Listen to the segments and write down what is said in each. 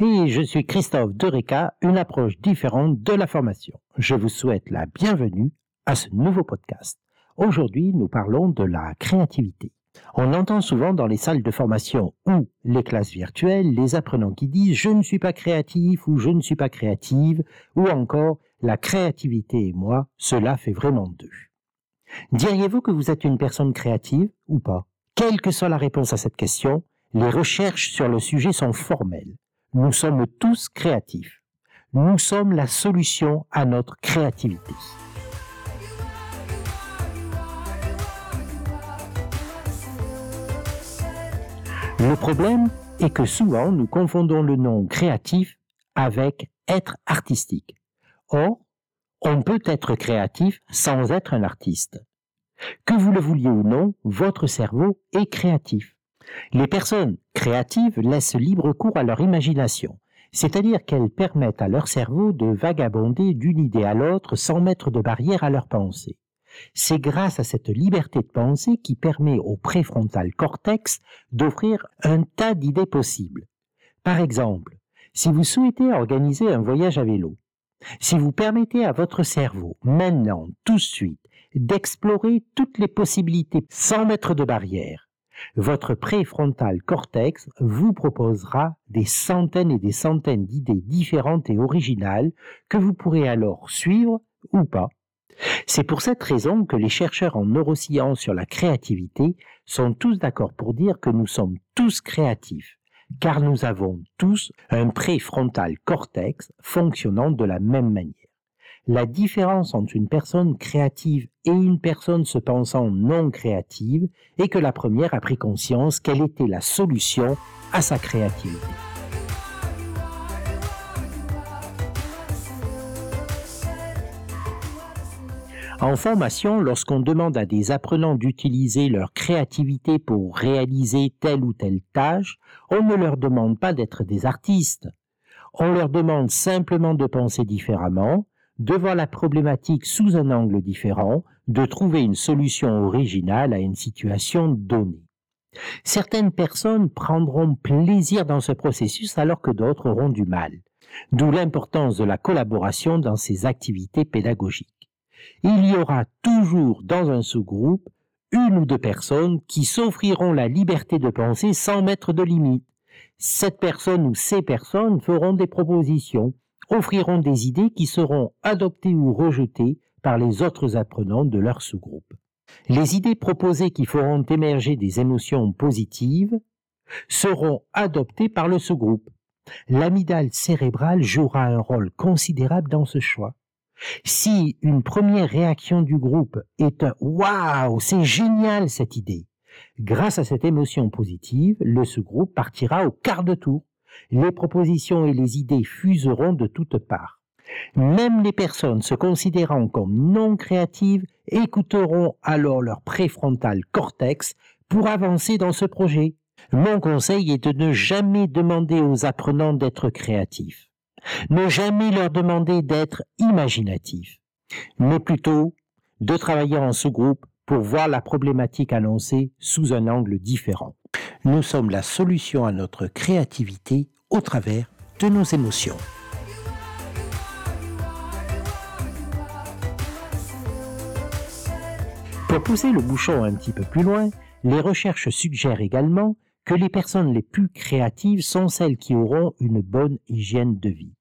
et je suis Christophe Dereka, une approche différente de la formation. Je vous souhaite la bienvenue à ce nouveau podcast. Aujourd'hui, nous parlons de la créativité. On entend souvent dans les salles de formation ou les classes virtuelles les apprenants qui disent je ne suis pas créatif ou je ne suis pas créative ou encore la créativité et moi, cela fait vraiment deux. Diriez-vous que vous êtes une personne créative ou pas? Quelle que soit la réponse à cette question, les recherches sur le sujet sont formelles. Nous sommes tous créatifs. Nous sommes la solution à notre créativité. Le problème est que souvent nous confondons le nom créatif avec être artistique. Or, on peut être créatif sans être un artiste. Que vous le vouliez ou non, votre cerveau est créatif. Les personnes créatives laissent libre cours à leur imagination, c'est-à-dire qu'elles permettent à leur cerveau de vagabonder d'une idée à l'autre sans mettre de barrière à leur pensée. C'est grâce à cette liberté de pensée qui permet au préfrontal cortex d'offrir un tas d'idées possibles. Par exemple, si vous souhaitez organiser un voyage à vélo, si vous permettez à votre cerveau, maintenant, tout de suite, d'explorer toutes les possibilités sans mettre de barrière, votre préfrontal cortex vous proposera des centaines et des centaines d'idées différentes et originales que vous pourrez alors suivre ou pas. C'est pour cette raison que les chercheurs en neurosciences sur la créativité sont tous d'accord pour dire que nous sommes tous créatifs, car nous avons tous un préfrontal cortex fonctionnant de la même manière. La différence entre une personne créative et une personne se pensant non créative est que la première a pris conscience qu'elle était la solution à sa créativité. En formation, lorsqu'on demande à des apprenants d'utiliser leur créativité pour réaliser telle ou telle tâche, on ne leur demande pas d'être des artistes. On leur demande simplement de penser différemment, devant la problématique sous un angle différent, de trouver une solution originale à une situation donnée. Certaines personnes prendront plaisir dans ce processus alors que d'autres auront du mal, d'où l'importance de la collaboration dans ces activités pédagogiques. Il y aura toujours dans un sous-groupe une ou deux personnes qui s'offriront la liberté de penser sans mettre de limite. Cette personne ou ces personnes feront des propositions, offriront des idées qui seront adoptées ou rejetées par les autres apprenants de leur sous-groupe. Les idées proposées qui feront émerger des émotions positives seront adoptées par le sous-groupe. L'amygdale cérébrale jouera un rôle considérable dans ce choix. Si une première réaction du groupe est un Waouh, c'est génial cette idée, grâce à cette émotion positive, le sous-groupe partira au quart de tour les propositions et les idées fuseront de toutes parts. Même les personnes se considérant comme non créatives écouteront alors leur préfrontal cortex pour avancer dans ce projet. Mon conseil est de ne jamais demander aux apprenants d'être créatifs. Ne jamais leur demander d'être imaginatifs, mais plutôt de travailler en sous-groupe pour voir la problématique annoncée sous un angle différent. Nous sommes la solution à notre créativité au travers de nos émotions. Pour pousser le bouchon un petit peu plus loin, les recherches suggèrent également que les personnes les plus créatives sont celles qui auront une bonne hygiène de vie.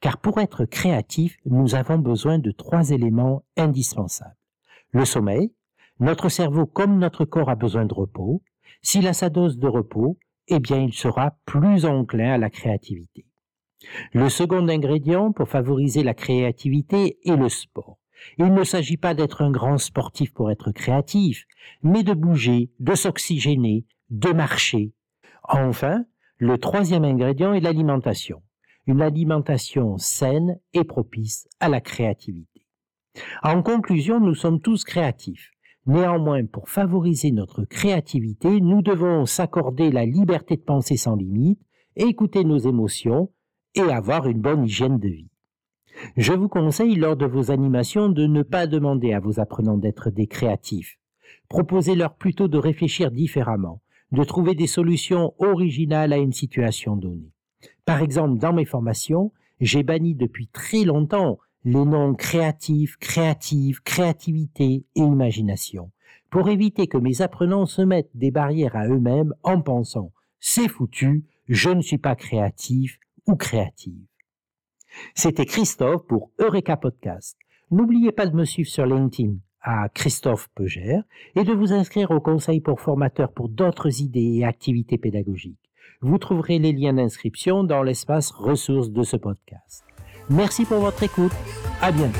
Car pour être créatif, nous avons besoin de trois éléments indispensables. Le sommeil, notre cerveau comme notre corps a besoin de repos. S'il a sa dose de repos, eh bien il sera plus enclin à la créativité. Le second ingrédient pour favoriser la créativité est le sport. Il ne s'agit pas d'être un grand sportif pour être créatif, mais de bouger, de s'oxygéner, de marcher. Enfin, le troisième ingrédient est l'alimentation. Une alimentation saine et propice à la créativité. En conclusion, nous sommes tous créatifs. Néanmoins, pour favoriser notre créativité, nous devons s'accorder la liberté de penser sans limite, écouter nos émotions et avoir une bonne hygiène de vie. Je vous conseille lors de vos animations de ne pas demander à vos apprenants d'être des créatifs. Proposez-leur plutôt de réfléchir différemment, de trouver des solutions originales à une situation donnée. Par exemple, dans mes formations, j'ai banni depuis très longtemps les noms créatifs, créative, créativité et imagination, pour éviter que mes apprenants se mettent des barrières à eux-mêmes en pensant c'est foutu, je ne suis pas créatif ou créative. C'était Christophe pour Eureka Podcast. N'oubliez pas de me suivre sur LinkedIn à Christophe Peuger et de vous inscrire au Conseil pour formateurs pour d'autres idées et activités pédagogiques. Vous trouverez les liens d'inscription dans l'espace ressources de ce podcast. Merci pour votre écoute. À bientôt.